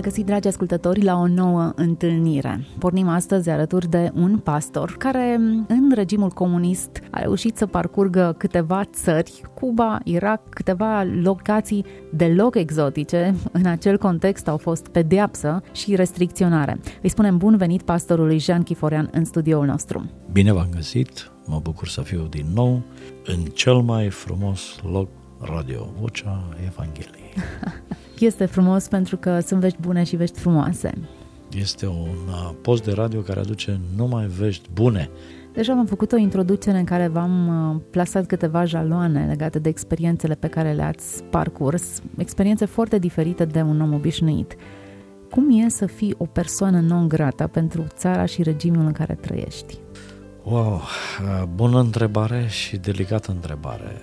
Regăsit, dragi ascultători, la o nouă întâlnire. Pornim astăzi alături de un pastor care, în regimul comunist, a reușit să parcurgă câteva țări, Cuba, Irak, câteva locații deloc exotice. În acel context au fost pedeapsă și restricționare. Îi spunem bun venit pastorului Jean Chiforean în studioul nostru. Bine v-am găsit, mă bucur să fiu din nou în cel mai frumos loc radio, Vocea Evangheliei. Este frumos pentru că sunt vești bune și vești frumoase. Este un uh, post de radio care aduce numai vești bune. Deja am făcut o introducere în care v-am uh, plasat câteva jaloane legate de experiențele pe care le-ați parcurs, experiențe foarte diferite de un om obișnuit. Cum e să fii o persoană non grata pentru țara și regimul în care trăiești? Wow, uh, bună întrebare și delicată întrebare.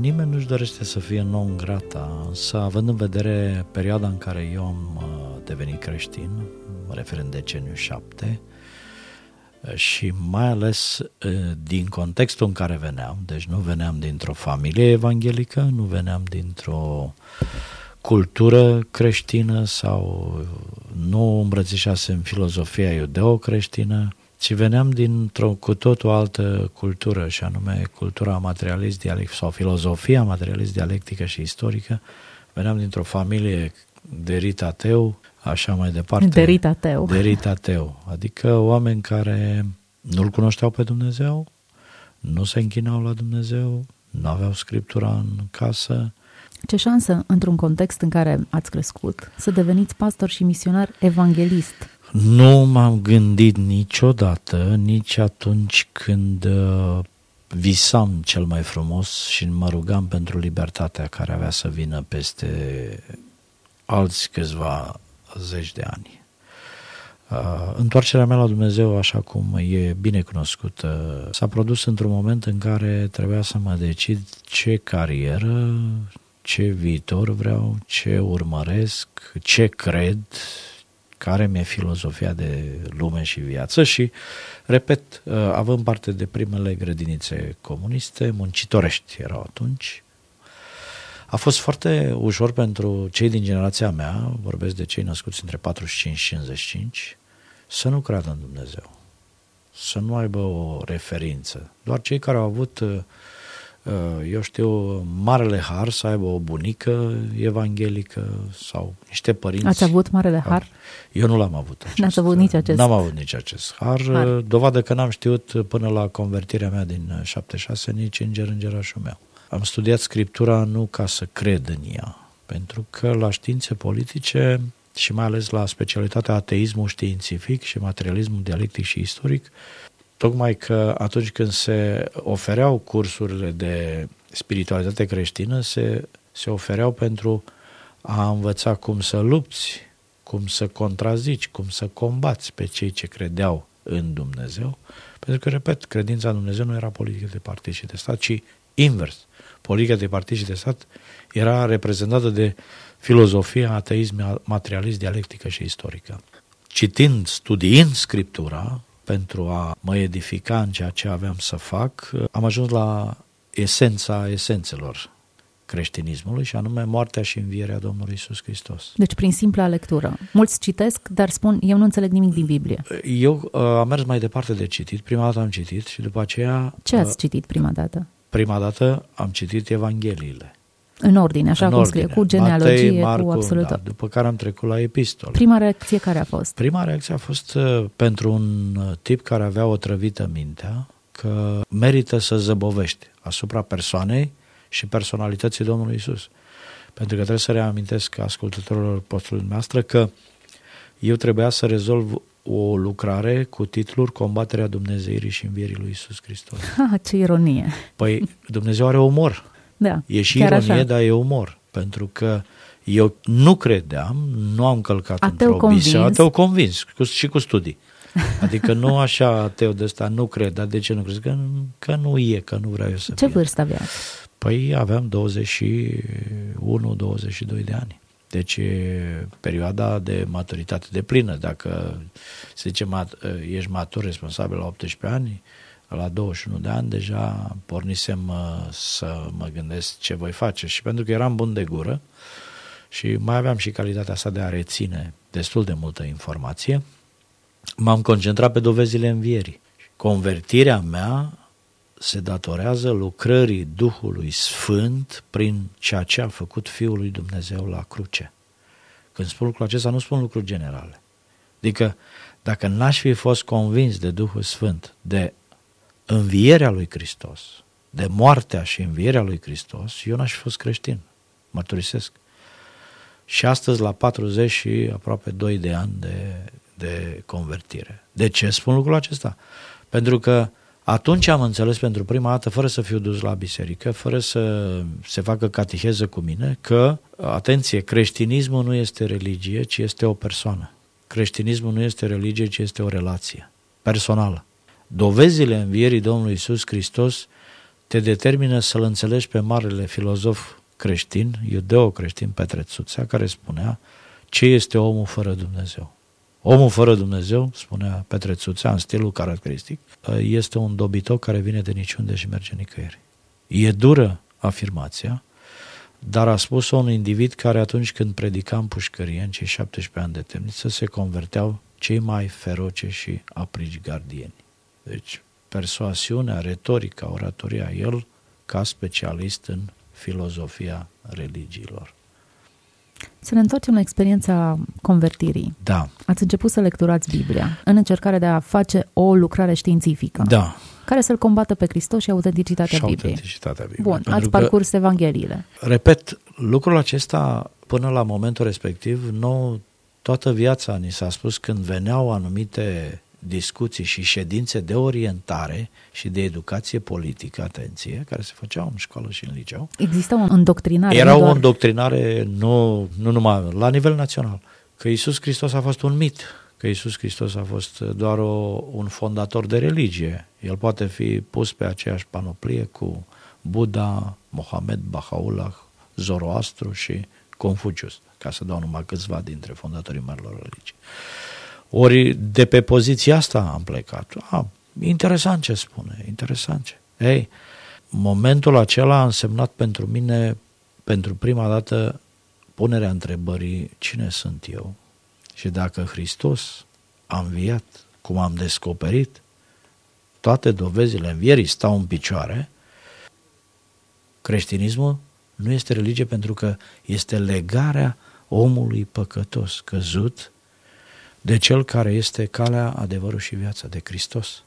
Nimeni nu-și dorește să fie non grata, însă având în vedere perioada în care eu am uh, devenit creștin, mă refer în deceniul 7, uh, și mai ales uh, din contextul în care veneam, deci nu veneam dintr-o familie evanghelică, nu veneam dintr-o cultură creștină sau nu îmbrățișasem filozofia iudeo-creștină, ci veneam dintr-o cu totul altă cultură, și anume cultura materialist dialectică sau filozofia materialist dialectică și istorică. Veneam dintr-o familie de rit ateu, așa mai departe. De rit ateu. De rit ateu, adică oameni care nu-L cunoșteau pe Dumnezeu, nu se închinau la Dumnezeu, nu aveau scriptura în casă. Ce șansă, într-un context în care ați crescut, să deveniți pastor și misionar evanghelist nu m-am gândit niciodată, nici atunci când uh, visam cel mai frumos și mă rugam pentru libertatea care avea să vină peste alți câțiva zeci de ani. Uh, întoarcerea mea la Dumnezeu, așa cum e bine cunoscută, s-a produs într-un moment în care trebuia să mă decid ce carieră, ce viitor vreau, ce urmăresc, ce cred, care mi-e filozofia de lume și viață și, repet, uh, având parte de primele grădinițe comuniste, muncitorești erau atunci, a fost foarte ușor pentru cei din generația mea, vorbesc de cei născuți între 45 și 55, să nu creadă în Dumnezeu, să nu aibă o referință. Doar cei care au avut uh, Uh, eu știu, marele har să aibă o bunică evanghelică sau niște părinți. Ați avut marele har? Eu nu l-am avut. Acest, N-ați avut nici acest N-am avut nici acest har. har. Uh, dovadă că n-am știut până la convertirea mea din 76 nici înger îngerașul meu. Am studiat Scriptura nu ca să cred în ea, pentru că la științe politice și mai ales la specialitatea ateismul științific și materialismul dialectic și istoric, Tocmai că atunci când se ofereau cursurile de spiritualitate creștină, se, se ofereau pentru a învăța cum să lupți, cum să contrazici, cum să combați pe cei ce credeau în Dumnezeu. Pentru că, repet, credința în Dumnezeu nu era politică de partid și de stat, ci invers. Politica de partid și de stat era reprezentată de filozofia ateism materialist, dialectică și istorică. Citind, studiind Scriptura, pentru a mă edifica în ceea ce aveam să fac, am ajuns la esența esențelor creștinismului și anume moartea și învierea Domnului Isus Hristos. Deci prin simpla lectură. Mulți citesc, dar spun, eu nu înțeleg nimic din Biblie. Eu uh, am mers mai departe de citit. Prima dată am citit și după aceea... Ce ați uh, citit prima dată? Prima dată am citit Evangheliile. În ordine, așa în cum ordine. scrie, cu genealogie, Matei, Marcu, cu absolut da, După care am trecut la epistole. Prima reacție care a fost? Prima reacție a fost uh, pentru un uh, tip care avea o trăvită mintea că merită să zăbovești asupra persoanei și personalității Domnului Isus. Pentru că trebuie să reamintesc ascultătorilor postului noastră că eu trebuia să rezolv o lucrare cu titlul Combaterea Dumnezeirii și Învierii lui Isus Hristos. Ah, ce ironie! Păi Dumnezeu are umor. Da, e și ironie, așa. dar e umor. Pentru că Eu nu credeam, nu am călcat Ateu într-o biserică, convins. ateu convins cu, și cu studii. Adică nu așa ateu de ăsta, nu cred, dar de ce nu crezi? Că, că nu e, că nu vreau eu să Ce fie. vârstă aveați? Păi aveam 21-22 de ani. Deci e perioada de maturitate de plină. Dacă, se zice, mat, ești matur, responsabil la 18 ani, la 21 de ani deja pornisem uh, să mă gândesc ce voi face. Și pentru că eram bun de gură și mai aveam și calitatea asta de a reține destul de multă informație, m-am concentrat pe dovezile învierii. Convertirea mea se datorează lucrării Duhului Sfânt prin ceea ce a făcut Fiul lui Dumnezeu la cruce. Când spun lucrul acesta, nu spun lucruri generale. Adică, dacă n-aș fi fost convins de Duhul Sfânt, de învierea lui Hristos, de moartea și învierea lui Hristos, eu n-aș fi fost creștin. Mărturisesc. Și astăzi, la 40 și aproape 2 de ani de, de convertire. De ce spun lucrul acesta? Pentru că atunci am înțeles pentru prima dată, fără să fiu dus la biserică, fără să se facă cateheză cu mine, că, atenție, creștinismul nu este religie, ci este o persoană. Creștinismul nu este religie, ci este o relație personală. Dovezile învierii Domnului Isus Hristos te determină să-l înțelegi pe marele filozof creștin, iudeo-creștin Petre Țuțea, care spunea ce este omul fără Dumnezeu. Omul fără Dumnezeu, spunea Petre Țuțea în stilul caracteristic, este un dobitoc care vine de niciunde și merge nicăieri. E dură afirmația, dar a spus-o un individ care atunci când predica în pușcărie, în cei 17 ani de temniță, se converteau cei mai feroce și aprici gardieni. Deci, persoasiunea, retorica, oratoria, el ca specialist în filozofia religiilor. Să ne întoarcem la experiența convertirii. Da, Ați început să lecturați Biblia în încercarea de a face o lucrare științifică da. care să-L combată pe Hristos și autenticitatea și Bibliei. autenticitatea Bibliei. Bun, Pentru ați că- parcurs Evangheliile. Repet, lucrul acesta, până la momentul respectiv, nu toată viața ni s-a spus când veneau anumite discuții și ședințe de orientare și de educație politică, atenție, care se făceau în școală și în liceu, Există o îndoctrinare. era nu o doar- îndoctrinare nu, nu numai la nivel național, că Isus Hristos a fost un mit, că Isus Hristos a fost doar o, un fondator de religie. El poate fi pus pe aceeași panoplie cu Buddha, Mohamed, Baha'u'llah, Zoroastru și Confucius, ca să dau numai câțiva dintre fondatorii marilor religii. Ori de pe poziția asta am plecat. A, interesant ce spune, interesant ce. Ei, momentul acela a însemnat pentru mine, pentru prima dată, punerea întrebării cine sunt eu și dacă Hristos a înviat, cum am descoperit, toate dovezile învierii stau în picioare, creștinismul nu este religie pentru că este legarea omului păcătos, căzut, de cel care este calea, adevărul și viața, de Hristos.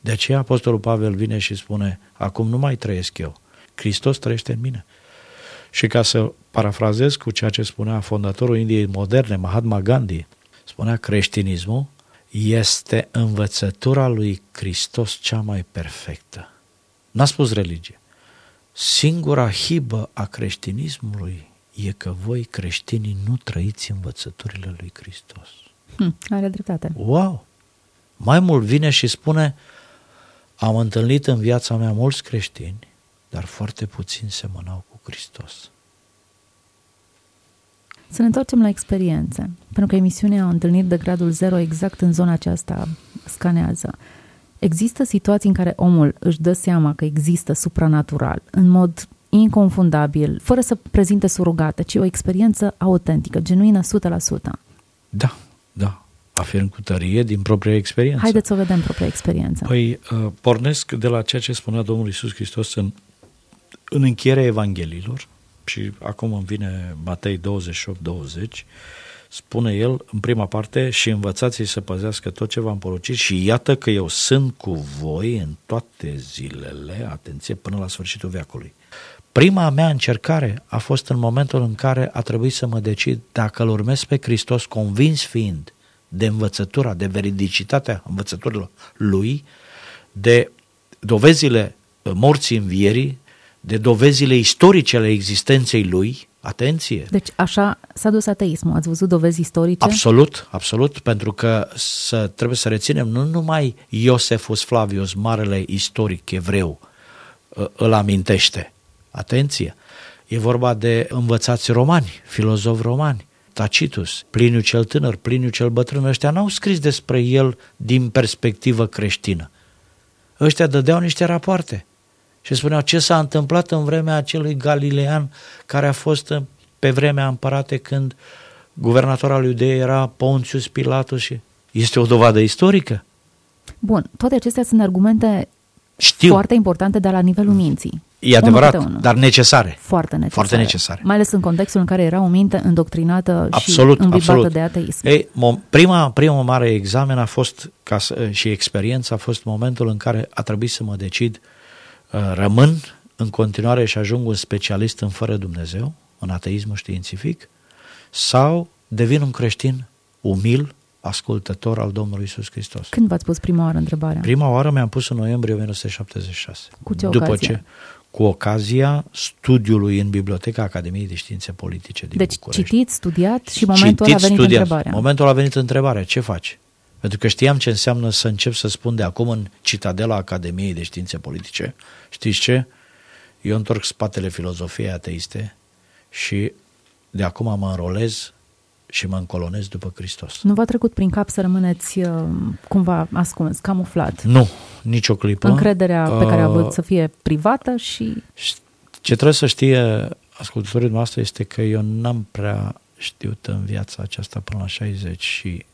De aceea Apostolul Pavel vine și spune, acum nu mai trăiesc eu, Hristos trăiește în mine. Și ca să parafrazez cu ceea ce spunea fondatorul Indiei moderne, Mahatma Gandhi, spunea creștinismul este învățătura lui Hristos cea mai perfectă. N-a spus religie. Singura hibă a creștinismului e că voi creștinii nu trăiți învățăturile lui Hristos. Hm, are dreptate. Wow! Mai mult vine și spune, am întâlnit în viața mea mulți creștini, dar foarte puțini semănau cu Hristos. Să ne întoarcem la experiențe, pentru că emisiunea Întâlniri de gradul 0 exact în zona aceasta scanează. Există situații în care omul își dă seama că există supranatural, în mod inconfundabil, fără să prezinte surugate, ci o experiență autentică, genuină 100%. Da, da, afirm cu tărie din propria experiență. Haideți să o vedem propria experiență. Păi, uh, pornesc de la ceea ce spunea Domnul Isus Hristos în, în încheierea Evangheliilor și acum îmi vine Matei 28-20, spune el în prima parte și învățați să păzească tot ce v-am poruncit și iată că eu sunt cu voi în toate zilele, atenție, până la sfârșitul veacului. Prima mea încercare a fost în momentul în care a trebuit să mă decid dacă îl urmez pe Hristos convins fiind de învățătura, de veridicitatea învățăturilor lui, de dovezile morții învierii, de dovezile istorice ale existenței lui, Atenție! Deci așa s-a dus ateismul. Ați văzut dovezi istorice? Absolut, absolut, pentru că să, trebuie să reținem nu numai Iosefus Flavius, marele istoric evreu, ă, îl amintește. Atenție! E vorba de învățați romani, filozofi romani, Tacitus, Pliniu cel tânăr, Pliniu cel bătrân, ăștia n-au scris despre el din perspectivă creștină. Ăștia dădeau niște rapoarte și spuneau ce s-a întâmplat în vremea acelui galilean care a fost pe vremea împărate când guvernator al Iudeei era Pontius Pilatus și este o dovadă istorică. Bun, toate acestea sunt argumente Știu. foarte importante, dar la nivelul minții. E adevărat, dar necesare. Foarte necesare. Foarte necesare. Mai ales în contextul în care era o minte îndoctrinată absolut, și îmbibată absolut. de ateism. Ei, prima, prima mare examen a fost, ca să, și experiența a fost momentul în care a trebuit să mă decid uh, rămân în continuare și ajung un specialist în fără Dumnezeu, în ateismul științific, sau devin un creștin umil, ascultător al Domnului Isus Hristos. Când v-ați pus prima oară întrebarea? Prima oară mi-am pus în noiembrie 1976. Cu ce După ocazie? ce cu ocazia studiului în Biblioteca Academiei de Științe Politice din deci București. citit, studiat și momentul citit, a venit studiat. întrebarea. Momentul a venit întrebarea, ce faci? Pentru că știam ce înseamnă să încep să spun de acum în citadela Academiei de Științe Politice. Știți ce? Eu întorc spatele filozofiei ateiste și de acum mă înrolez și mă încolonez după Hristos. Nu v-a trecut prin cap să rămâneți uh, cumva ascuns, camuflat? Nu, nicio clipă. Încrederea pe care a Uh, avut să fie privată și Ce trebuie să știe ascultătorii noastre este că eu n-am prea știut în viața aceasta până la 60 și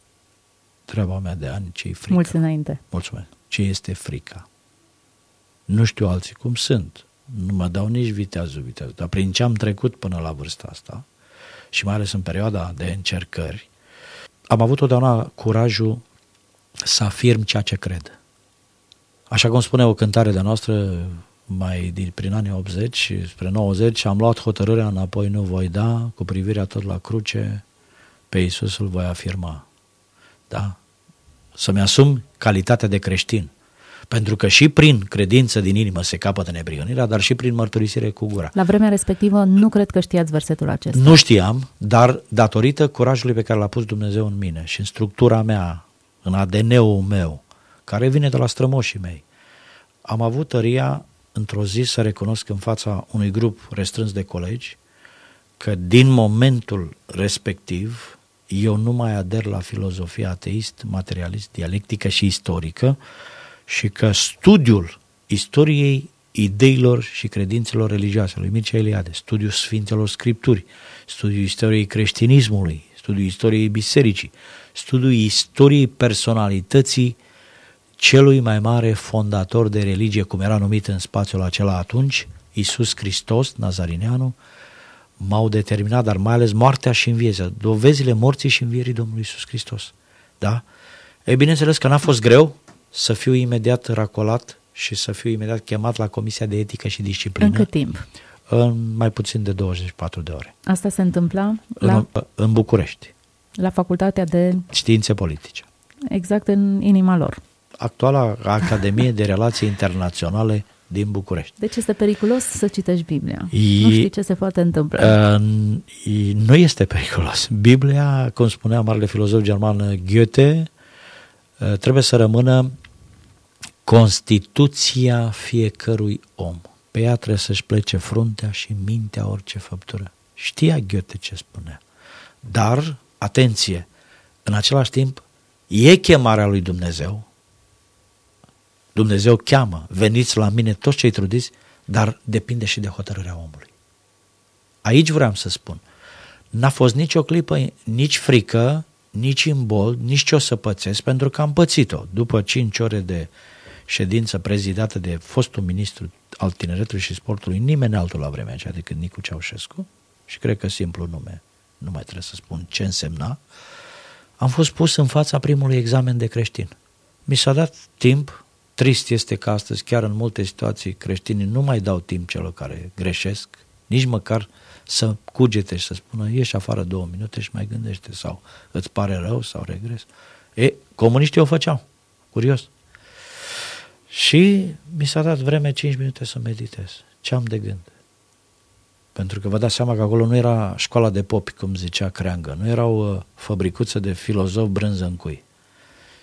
treaba mea de ani ce-i frică. mulți înainte. Mulțumesc. Ce este frica? Nu știu alții cum sunt. Nu mă dau nici viteazul, viteazul. Dar prin ce am trecut până la vârsta asta și mai ales în perioada de încercări, am avut totdeauna curajul să afirm ceea ce cred. Așa cum spune o cântare de noastră mai din, prin anii 80 și spre 90, am luat hotărârea înapoi, nu voi da, cu privirea tot la cruce, pe Iisus îl voi afirma. Da? Să-mi asum calitatea de creștin. Pentru că și prin credință din inimă se capătă neprihănirea, dar și prin mărturisire cu gura. La vremea respectivă nu cred că știați versetul acesta. Nu știam, dar datorită curajului pe care l-a pus Dumnezeu în mine și în structura mea, în ADN-ul meu, care vine de la strămoșii mei, am avut tăria într-o zi să recunosc în fața unui grup restrâns de colegi că din momentul respectiv eu nu mai ader la filozofia ateist, materialist, dialectică și istorică și că studiul istoriei ideilor și credințelor religioase lui Mircea Eliade, studiul Sfintelor Scripturi, studiul istoriei creștinismului, studiul istoriei bisericii, studiul istoriei personalității celui mai mare fondator de religie, cum era numit în spațiul acela atunci, Iisus Hristos, Nazarineanu, m-au determinat, dar mai ales moartea și învierea, dovezile morții și învierii Domnului Iisus Hristos. Da? E bineînțeles că n-a fost greu să fiu imediat racolat și să fiu imediat chemat la Comisia de Etică și Disciplină. În cât timp? În mai puțin de 24 de ore. Asta se întâmpla la, În, în București. la facultatea de, Științe politice. exact în inima lor. Actuala Academie de Relații Internaționale din București. Deci este periculos să citești Biblia. E- Nu știi ce se poate întâmpla. Uh, e- nu este periculos. Biblia, cum spunea marele filozof german Goethe, uh, trebuie să rămână Constituția fiecărui om. Pe ea trebuie să-și plece fruntea și mintea orice făptură. Știa Goethe ce spunea. Dar, atenție, în același timp, e chemarea lui Dumnezeu. Dumnezeu cheamă, veniți la mine toți cei trudiți, dar depinde și de hotărârea omului. Aici vreau să spun. N-a fost nicio clipă, nici frică, nici imbol, nici ce o să pățesc, pentru că am pățit-o. După cinci ore de ședință prezidată de fostul ministru al tineretului și sportului, nimeni altul la vremea aceea decât Nicu Ceaușescu, și cred că simplu nume, nu mai trebuie să spun ce însemna, am fost pus în fața primului examen de creștin. Mi s-a dat timp, trist este că astăzi, chiar în multe situații, creștinii nu mai dau timp celor care greșesc, nici măcar să cugete și să spună ieși afară două minute și mai gândește sau îți pare rău sau regres. E, comuniștii o făceau, curios. Și mi s-a dat vreme 5 minute să meditez. Ce am de gând? Pentru că vă dați seama că acolo nu era școala de popi, cum zicea Creangă, nu erau uh, fabricuțe de filozof brânză în cui,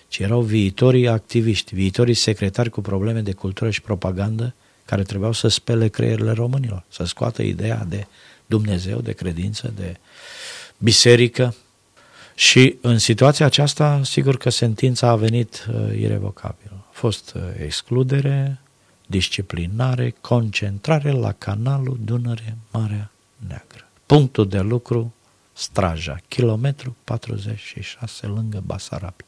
ci erau viitorii activiști, viitorii secretari cu probleme de cultură și propagandă care trebuiau să spele creierile românilor, să scoată ideea de Dumnezeu, de credință, de biserică. Și în situația aceasta, sigur că sentința a venit uh, irevocabilă. A fost uh, excludere, disciplinare, concentrare la canalul Dunăre Marea Neagră. Punctul de lucru, Straja, kilometru 46 lângă Basarabia.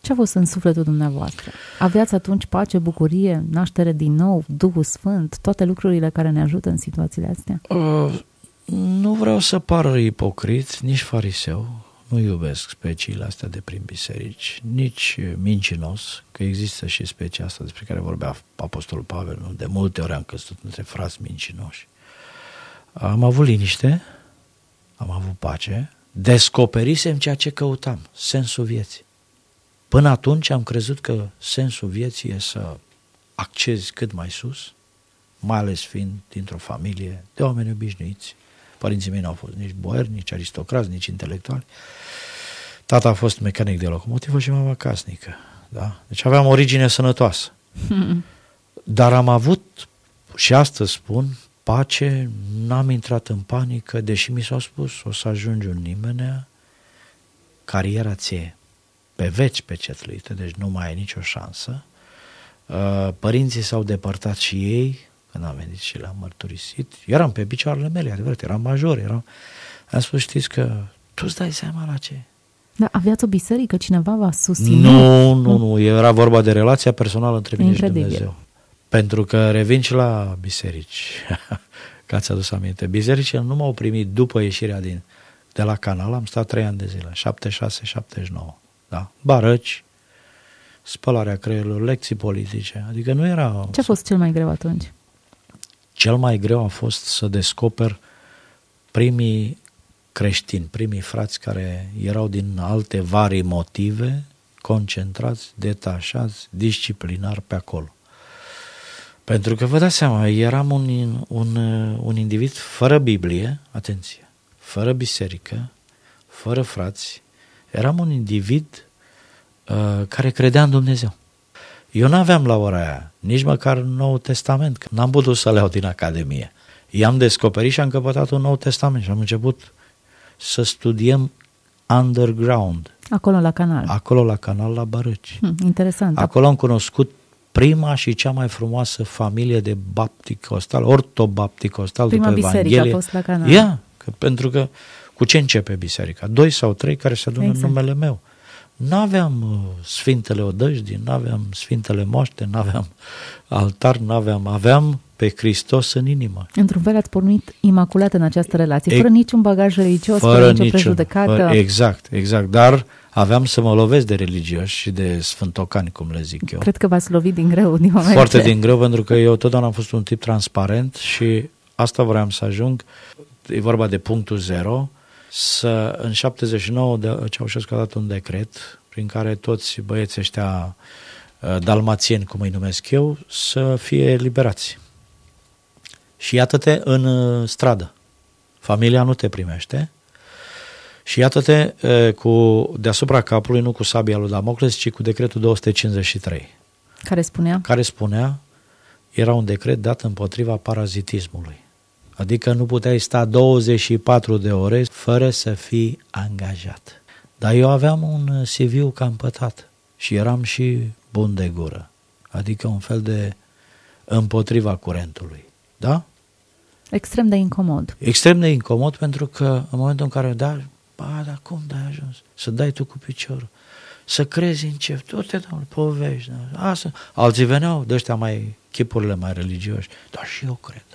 Ce a fost în sufletul dumneavoastră? Aveați atunci pace, bucurie, naștere din nou, Duhul Sfânt, toate lucrurile care ne ajută în situațiile astea? Uh, nu vreau să par ipocrit, nici fariseu, nu iubesc speciile astea de prin biserici, nici mincinos, că există și specia asta despre care vorbea Apostolul Pavel, nu? de multe ori am căzut între frați mincinoși. Am avut liniște, am avut pace, descoperisem ceea ce căutam, sensul vieții. Până atunci am crezut că sensul vieții e să accezi cât mai sus, mai ales fiind dintr-o familie de oameni obișnuiți. Părinții mei nu au fost nici boieri, nici aristocrați, nici intelectuali. Tata a fost mecanic de locomotivă și mama casnică. Da? Deci aveam origine sănătoasă. Dar am avut, și astăzi spun, pace, n-am intrat în panică, deși mi s-au spus, o să ajungi un nimenea, cariera ție pe veci pecetluite, deci nu mai ai nicio șansă. Uh, părinții s-au depărtat și ei, când am venit și le-am mărturisit. Eram pe picioarele mele, adevărat, eram major, eram... Am spus, știți că tu îți dai seama la ce? Da, aveați o biserică, cineva v-a susținut? Nu, nu, nu, era vorba de relația personală între mine și Dumnezeu. Pentru că revin și la biserici, că ați adus aminte. Bisericile nu m-au primit după ieșirea din, de la canal, am stat trei ani de zile, 76-79 da? barăci, spălarea creierului, lecții politice. Adică nu era... Ce a fost cel mai greu atunci? Cel mai greu a fost să descoper primii creștini, primii frați care erau din alte vari motive, concentrați, detașați, disciplinari pe acolo. Pentru că vă dați seama, eram un, un, un individ fără Biblie, atenție, fără biserică, fără frați, eram un individ uh, care credea în Dumnezeu. Eu nu aveam la ora aia nici măcar un Nou Testament, că n-am putut să le iau din Academie. I-am descoperit și am căpătat un Nou Testament și am început să studiem underground. Acolo la canal. Acolo la canal, la Bărăci. Hm, interesant. Acolo am cunoscut prima și cea mai frumoasă familie de bapticostal, ortobapticostal prima după biserică Evanghelie. a fost la canal. Ia, că, pentru că cu ce începe biserica? Doi sau trei care se adună exact. în numele meu. Nu aveam uh, Sfintele Odăjdii, nu aveam Sfintele Moaște, nu aveam altar, nu aveam, aveam pe Hristos în inimă. Într-un fel ați pornit imaculat în această relație, fără e, niciun bagaj religios, fără, fără nicio niciun, prejudecată. Fără, exact, exact, dar aveam să mă lovesc de religioși și de sfântocani, cum le zic eu. Cred că v-ați lovit din greu din moment Foarte din greu, pentru că eu totdeauna am fost un tip transparent și asta vreau să ajung. E vorba de punctul zero, să, în 79 de, Ceaușescu a dat un decret prin care toți băieții ăștia uh, dalmațieni, cum îi numesc eu, să fie eliberați. Și iată-te în uh, stradă. Familia nu te primește. Și iată-te uh, cu, deasupra capului, nu cu sabia lui Damocles, ci cu decretul 253. Care spunea? Care spunea, era un decret dat împotriva parazitismului. Adică nu puteai sta 24 de ore fără să fii angajat. Dar eu aveam un CV cam pătat și eram și bun de gură. Adică un fel de împotriva curentului. Da? Extrem de incomod. Extrem de incomod pentru că în momentul în care da, ba, dar cum de ai ajuns? Să dai tu cu piciorul. Să crezi în ce? Tot te dau povești. Da? Asta. Alții veneau de ăștia mai, chipurile mai religioși. Dar și eu cred, da.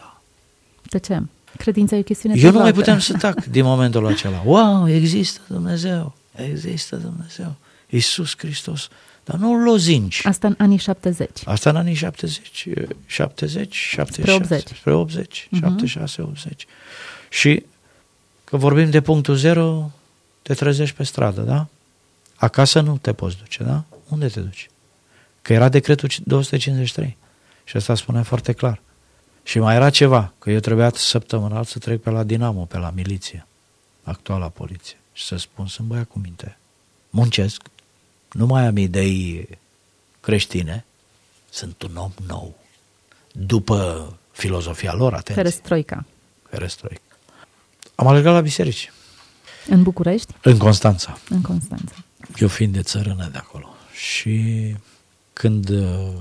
De ce? Credința e o chestiune Eu nu mai puteam să tac din momentul acela. Wow, există Dumnezeu, există Dumnezeu. Iisus Hristos. Dar nu lozinci. Asta în anii 70. Asta în anii 70, 70, 76, spre 80, spre 80 uh-huh. 76, 80. Și că vorbim de punctul zero, te trezești pe stradă, da? Acasă nu te poți duce, da? Unde te duci? Că era decretul 253. Și asta spune foarte clar. Și mai era ceva, că eu trebuia săptămânal să trec pe la Dinamo, pe la miliție, actuala poliție, și să spun, sunt băiat cu minte, muncesc, nu mai am idei creștine, sunt un om nou. După filozofia lor, atenție. Perestroica. Perestroica. Am alergat la biserici. În București? În Constanța. În Constanța. Eu fiind de țărână de acolo. Și când uh,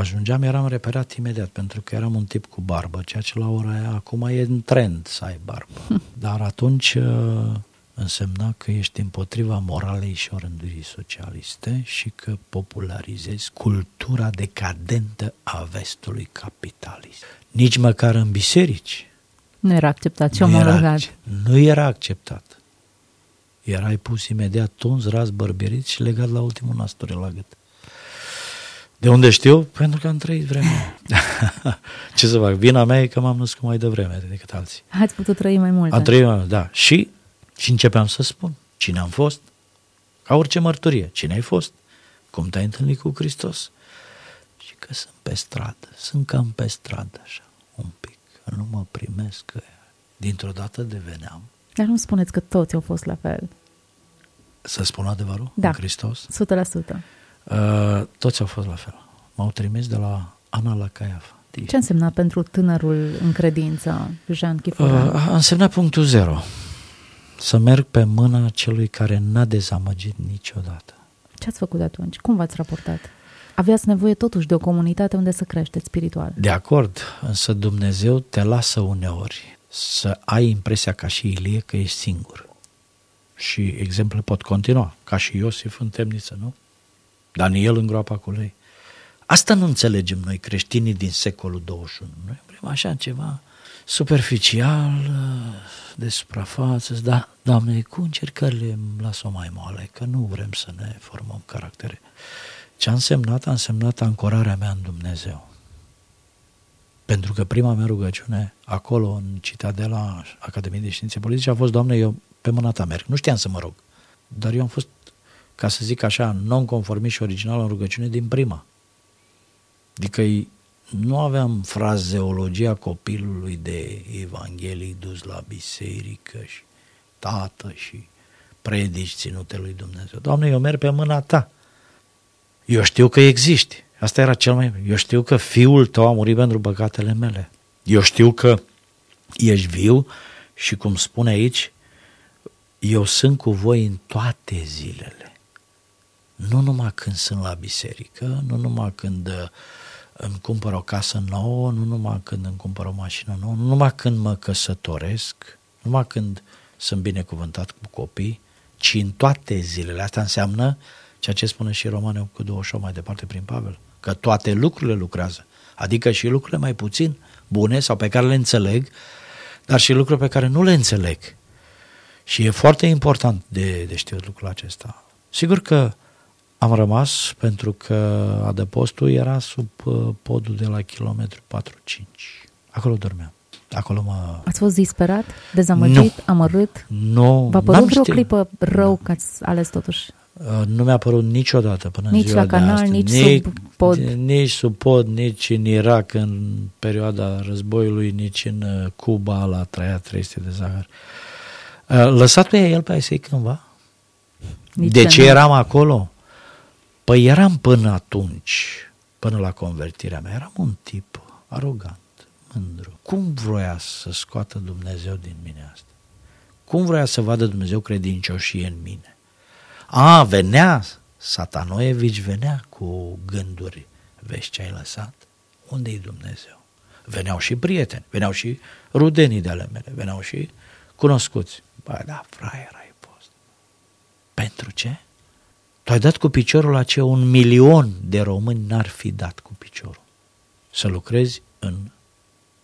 ajungeam, eram reperat imediat, pentru că eram un tip cu barbă, ceea ce la ora aia acum e în trend să ai barbă. Dar atunci uh, însemna că ești împotriva moralei și orândurii socialiste și că popularizezi cultura decadentă a vestului capitalist. Nici măcar în biserici. Nu era acceptat și nu era, omologat. nu era acceptat. Erai pus imediat tunz, ras, bărberit și legat la ultimul nasture la gât. De unde știu? Pentru că am trăit vremea. Ce să fac? Vina mea e că m-am născut mai devreme decât alții. Ați putut trăi mai mult. Am trăit mai mult, da. Și, și începeam să spun cine am fost, ca orice mărturie. Cine ai fost? Cum te-ai întâlnit cu Hristos? Și că sunt pe stradă, sunt cam pe stradă așa, un pic, că nu mă primesc, că dintr-o dată deveneam. Dar nu spuneți că toți au fost la fel. Să spun adevărul? Da. În Hristos? 100%. Uh, toți au fost la fel. M-au trimis de la Ana la Caiafa. Ce însemna pentru tânărul în credință, Jean Chifuran? Uh, a însemnat punctul zero. Să merg pe mâna celui care n-a dezamăgit niciodată. Ce ați făcut atunci? Cum v-ați raportat? Aveați nevoie totuși de o comunitate unde să creșteți spiritual. De acord, însă Dumnezeu te lasă uneori să ai impresia ca și Ilie că ești singur. Și exemple pot continua, ca și Iosif în temniță, nu? Daniel în groapa cu lei. Asta nu înțelegem noi creștinii din secolul 21. Noi vrem așa ceva superficial, de suprafață, da, Doamne, cu încercările las-o mai moale, că nu vrem să ne formăm caractere. Ce a însemnat? A însemnat ancorarea mea în Dumnezeu. Pentru că prima mea rugăciune acolo, în Citadela Academiei de Științe Politice, a fost, Doamne, eu pe mâna ta merg. Nu știam să mă rog, dar eu am fost, ca să zic așa, non-conformist și original în rugăciune din prima. Adică nu aveam frazeologia copilului de evanghelii dus la biserică și tată și predici ținute lui Dumnezeu. Doamne, eu merg pe mâna ta. Eu știu că existi. Asta era cel mai... Eu știu că fiul tău a murit pentru păcatele mele. Eu știu că ești viu și cum spune aici, eu sunt cu voi în toate zilele. Nu numai când sunt la biserică, nu numai când uh, îmi cumpăr o casă nouă, nu numai când îmi cumpăr o mașină nouă, nu numai când mă căsătoresc, nu numai când sunt binecuvântat cu copii, ci în toate zilele. Asta înseamnă ceea ce spune și Romaneu cu 28 mai departe prin Pavel, că toate lucrurile lucrează, adică și lucrurile mai puțin bune sau pe care le înțeleg, dar și lucruri pe care nu le înțeleg. Și e foarte important de, de știut lucrul acesta. Sigur că am rămas pentru că adăpostul era sub uh, podul de la kilometru 4-5. Acolo dormeam. Acolo mă... Ați fost disperat, dezamăgit, Nu. amărât? Nu, V-a n-am părut vreo știut. clipă rău că ați ales totuși? Uh, Nu mi-a părut niciodată până Nici în ziua la canal, de astăzi. nici sub pod. Nici sub pod, nici în Irak în perioada războiului, nici în uh, Cuba la trăia 300 de zahăr. Uh, Lăsat pe el pe ai săi cândva? Nici de pe ce noi. eram acolo? Păi eram până atunci, până la convertirea mea, eram un tip arogant, mândru. Cum vroia să scoată Dumnezeu din mine asta? Cum vroia să vadă Dumnezeu credincioșie în mine? A, venea, Satanoevici venea cu gânduri. Vezi ce ai lăsat? Unde-i Dumnezeu? Veneau și prieteni, veneau și rudenii de ale mele, veneau și cunoscuți. Bă, da, fraier ai fost. Pentru ce? Tu ai dat cu piciorul la ce un milion de români n-ar fi dat cu piciorul. Să lucrezi în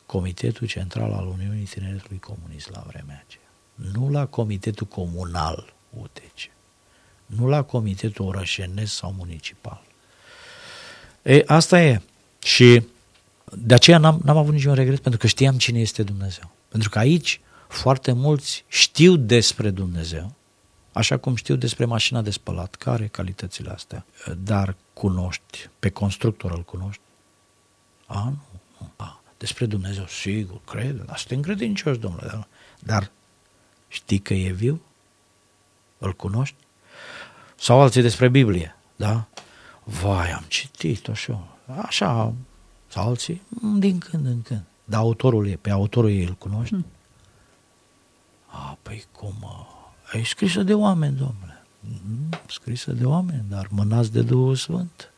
Comitetul Central al Uniunii Tineretului Comunist la vremea aceea. Nu la Comitetul Comunal UTC. Nu la Comitetul Orășenesc sau Municipal. E, asta e. Și de aceea n-am, n-am avut niciun regret pentru că știam cine este Dumnezeu. Pentru că aici foarte mulți știu despre Dumnezeu, așa cum știu despre mașina de spălat, care are calitățile astea, dar cunoști, pe constructor îl cunoști? A, nu. nu. A. despre Dumnezeu. Sigur, cred, dar suntem credincioși, domnule. Dar știi că e viu? Îl cunoști? Sau alții despre Biblie, da? Vai, am citit așa, așa, sau alții, din când în când. Dar autorul e, pe autorul ei îl cunoști? Hmm. A, păi cum, ai scrisă de oameni, domnule. Mm, scrisă de oameni, dar mânați de Duhul Sfânt.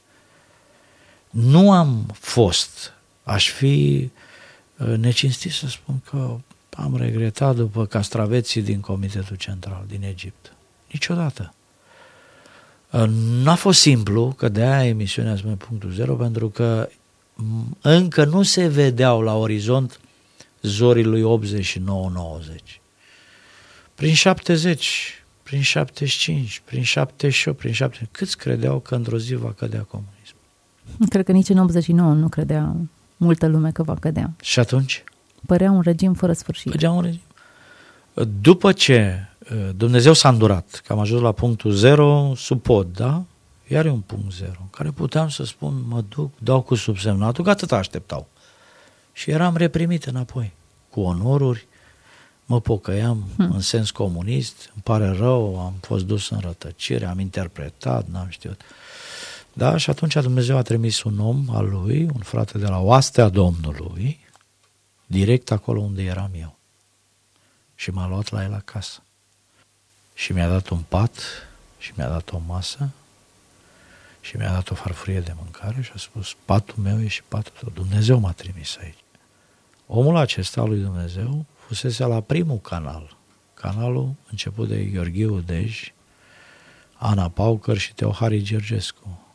Nu am fost, aș fi uh, necinstit să spun că am regretat după castraveții din Comitetul Central din Egipt. Niciodată. Uh, n-a fost simplu, că de aia emisiunea spune punctul zero, pentru că încă nu se vedeau la orizont zorii lui 89-90. Prin 70, prin 75, prin 78, prin 70, câți credeau că într-o zi va cădea comunism? Cred că nici în 89 nu credea multă lume că va cădea. Și atunci? Părea un regim fără sfârșit. Părea un regim. După ce uh, Dumnezeu s-a îndurat, că am ajuns la punctul zero sub pod, da? Iar e un punct zero, în care puteam să spun, mă duc, dau cu subsemnatul, că atât așteptau. Și eram reprimit înapoi, cu onoruri, mă pocăiam hmm. în sens comunist, îmi pare rău, am fost dus în rătăcire, am interpretat, n-am știut. Da, și atunci Dumnezeu a trimis un om al lui, un frate de la oastea Domnului, direct acolo unde eram eu. Și m-a luat la el acasă. Și mi-a dat un pat și mi-a dat o masă și mi-a dat o farfurie de mâncare și a spus, patul meu e și patul tău. Dumnezeu m-a trimis aici. Omul acesta lui Dumnezeu fusese la primul canal, canalul început de Gheorghiu Dej, Ana Paucăr și Teohari Gergescu.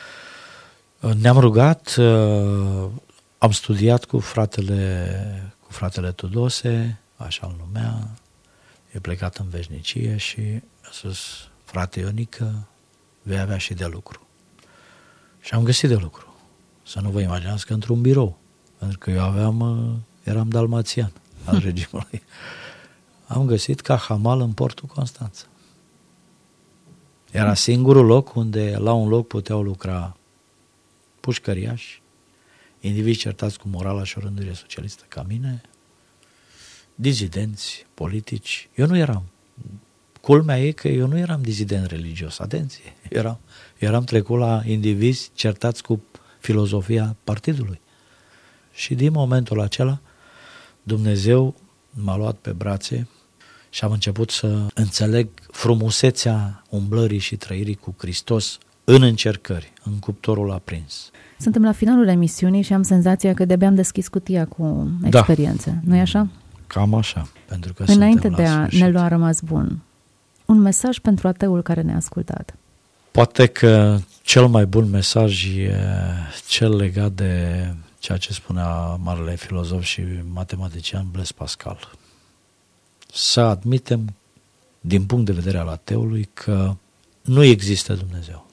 Ne-am rugat, uh, am studiat cu fratele, cu fratele Tudose, așa îl numea, e plecat în veșnicie și a spus, frate Ionică, vei avea și de lucru. Și am găsit de lucru. Să nu vă imaginați că într-un birou, pentru că eu aveam, uh, eram dalmațian al regimului. Am găsit ca hamal în portul Constanța. Era singurul loc unde la un loc puteau lucra pușcăriași, indivizi certați cu morala și o rânduire socialistă ca mine, dizidenți politici. Eu nu eram. Culmea e că eu nu eram dizident religios, atenție. Eram, eram trecut la indivizi certați cu filozofia partidului. Și din momentul acela, Dumnezeu m-a luat pe brațe și am început să înțeleg frumusețea umblării și trăirii cu Hristos în încercări, în cuptorul aprins. Suntem la finalul emisiunii și am senzația că de-abia am deschis cutia cu da. experiențe. Da. Nu-i așa? Cam așa, pentru că Înainte de a sfârșit. ne lua rămas bun, un mesaj pentru ateul care ne-a ascultat. Poate că cel mai bun mesaj e cel legat de ceea ce spunea marele filozof și matematician Blaise Pascal. Să admitem, din punct de vedere al ateului, că nu există Dumnezeu.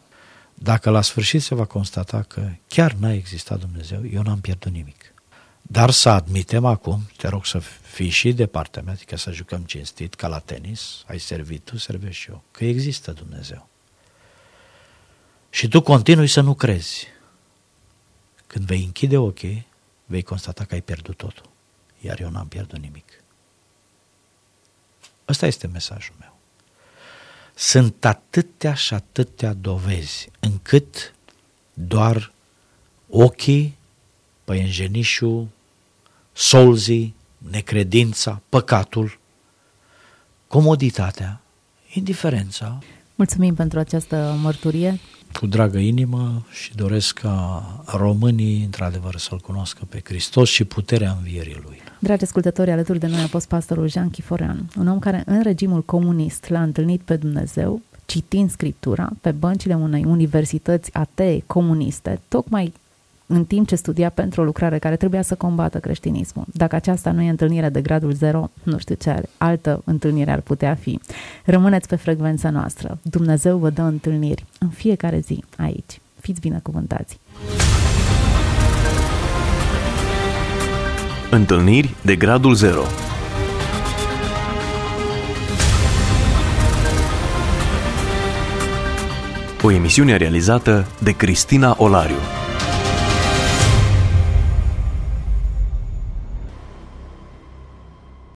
Dacă la sfârșit se va constata că chiar n-a existat Dumnezeu, eu n-am pierdut nimic. Dar să admitem acum, te rog să fii și de partea mea, adică să jucăm cinstit, ca la tenis, ai servit tu, servești și eu, că există Dumnezeu. Și tu continui să nu crezi. Când vei închide ochii, vei constata că ai pierdut totul. Iar eu n-am pierdut nimic. Ăsta este mesajul meu. Sunt atâtea și atâtea dovezi încât doar ochii, păienjenișul, solzii, necredința, păcatul, comoditatea, indiferența. Mulțumim pentru această mărturie cu dragă inimă și doresc ca românii, într-adevăr, să-L cunoască pe Hristos și puterea învierii Lui. Dragi ascultători, alături de noi a fost pastorul Jean Chiforean, un om care în regimul comunist l-a întâlnit pe Dumnezeu, citind Scriptura pe băncile unei universități atee comuniste, tocmai în timp ce studia pentru o lucrare care trebuia să combată creștinismul. Dacă aceasta nu e întâlnire de gradul zero, nu știu ce altă întâlnire ar putea fi. Rămâneți pe frecvența noastră. Dumnezeu vă dă întâlniri în fiecare zi aici. Fiți binecuvântați! Întâlniri de gradul 0 O emisiune realizată de Cristina Olariu.